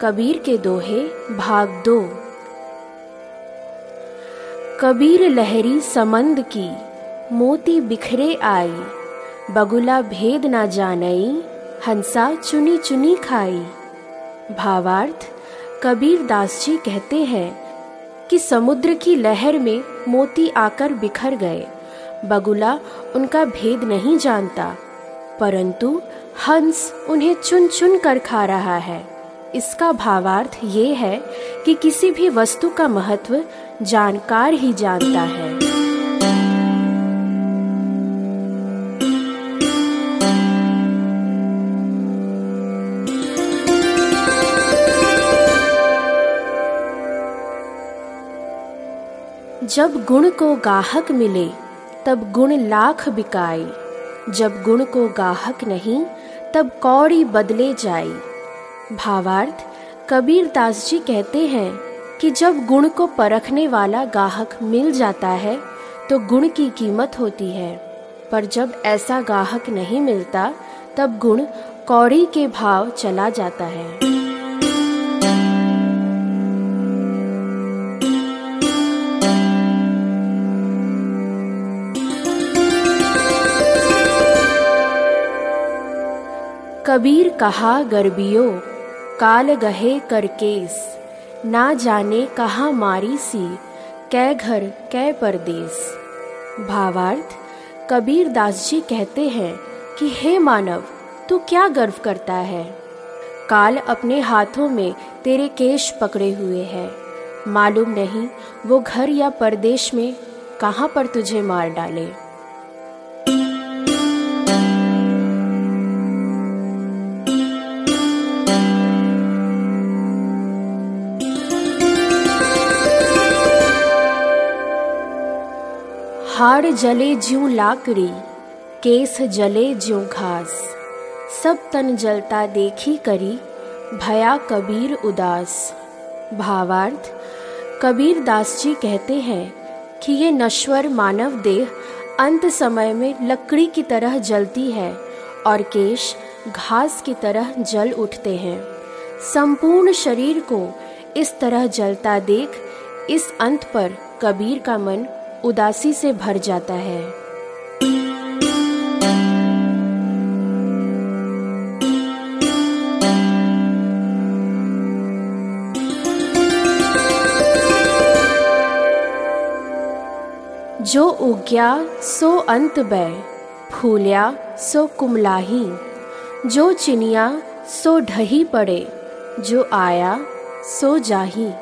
कबीर के दोहे भाग दो। कबीर लहरी समंद की, मोती बिखरे आई। बगुला भेद ना जानई, हंसा चुनी चुनी खाई। भावार्थ, कबीर दास जी कहते हैं कि समुद्र की लहर में मोती आकर बिखर गए। बगुला उनका भेद नहीं जानता, परंतु हंस उन्हें चुन चुन कर खा रहा है। इसका भावार्थ ये है कि किसी भी वस्तु का महत्व जानकार ही जानता है। जब गुण को गाहक मिले, तब गुण लाख बिकाए। जब गुण को गाहक नहीं, तब कौड़ी बदले जाए। भावार्थ, कबीर दास जी कहते हैं कि जब गुण को परखने वाला गाहक मिल जाता है तो गुण की कीमत होती है। पर जब ऐसा गाहक नहीं मिलता, तब गुण कौड़ी के भाव चला जाता है। कबीर कहा गर्बियो काल गहे कर केस ना जाने कहाँ मारी सी, कै घर, कै परदेस। भावार्थ, कबीर दास जी कहते हैं कि, हे मानव, तू क्या गर्व करता है? काल अपने हाथों में तेरे केश पकड़े हुए है। मालूम नहीं वो घर या परदेश में कहाँ पर तुझे मार डाले? हाड़ जले ज्यों लाकड़ी, केस जले ज्यों घास। सब तन जलता देखी करी, भया कबीर उदास। भावार्थ, कबीर दास जी कहते हैं कि ये नश्वर मानव देह अंत समय में लकड़ी की तरह जलती है और केश घास की तरह जल उठते हैं। संपूर्ण शरीर को इस तरह जलता देख, इस अंत पर कबीर का मन उदासी से भर जाता है। जो उग्या, सो अंत बै फूल्या, सो कुमलाही। जो चिनिया, सो ढही पड़े, जो आया, सो जाही।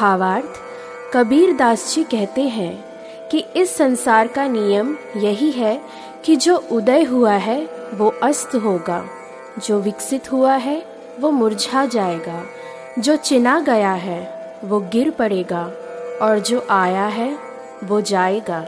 भावार्थ कबीर दास जी कहते हैं कि इस संसार का नियम यही है कि जो उदय हुआ है, वो अस्त होगा। जो विकसित हुआ है, वो मुरझा जाएगा। जो चिना गया है, वो गिर पड़ेगा। और जो आया है, वो जाएगा।